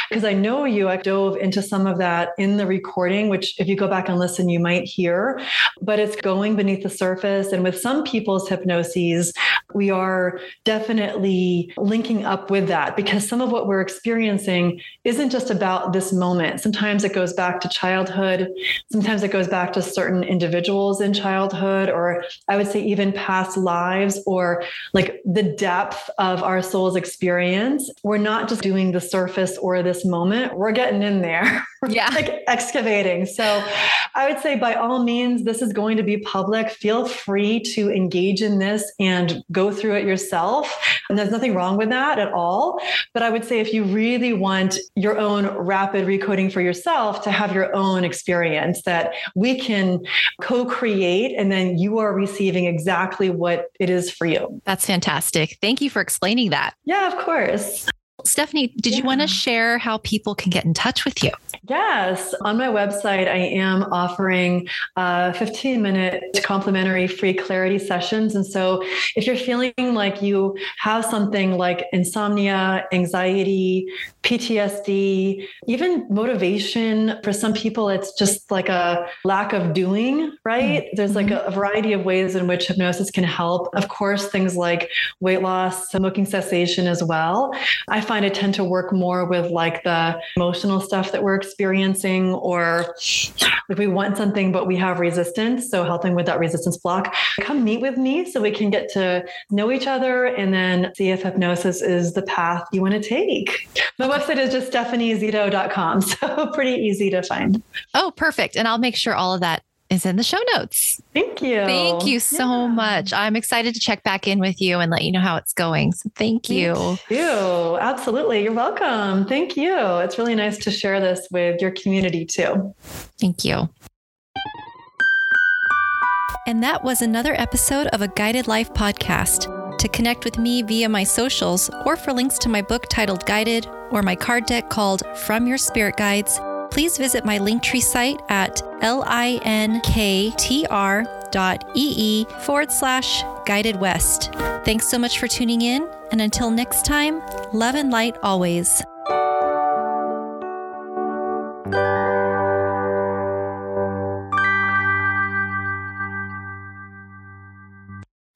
Because I know you, I dove into some of that in the recording, which if you go back and listen, you might hear, but it's going beneath the surface. And with some people's hypnoses, we are definitely linking up with that because some of what we're experiencing isn't just about this moment. Sometimes it goes back to childhood, sometimes it goes back to certain individuals in childhood, or I would say even past lives, or like the depth of our soul's experience. We're not just doing the surface or this moment, we're getting in there. Yeah. like excavating. So I would say, by all means, this is going to be public. Feel free to engage in this and go through it yourself. And there's nothing wrong with that at all. But I would say, if you really want your own rapid recoding for yourself to have your own experience that we can co create, and then you are receiving exactly what it is for you. That's fantastic. Thank you for explaining that. Yeah, of course. Stephanie, did yeah. you want to share how people can get in touch with you? Yes. On my website, I am offering uh, 15 minute complimentary free clarity sessions. And so if you're feeling like you have something like insomnia, anxiety, PTSD, even motivation, for some people, it's just like a lack of doing, right? Mm-hmm. There's like a, a variety of ways in which hypnosis can help. Of course, things like weight loss, smoking cessation as well. I find I tend to work more with like the emotional stuff that we're experiencing, or like we want something, but we have resistance. So helping with that resistance block. Come meet with me so we can get to know each other and then see if hypnosis is the path you want to take. My website is just stephaniezito.com. So pretty easy to find. Oh, perfect. And I'll make sure all of that is in the show notes. Thank you. Thank you so yeah. much. I'm excited to check back in with you and let you know how it's going. So thank you. Thank you. Absolutely. You're welcome. Thank you. It's really nice to share this with your community too. Thank you. And that was another episode of a Guided Life podcast. To connect with me via my socials or for links to my book titled Guided or my card deck called From Your Spirit Guides, please visit my Linktree site at linktr.ee forward slash guided west. Thanks so much for tuning in, and until next time, love and light always.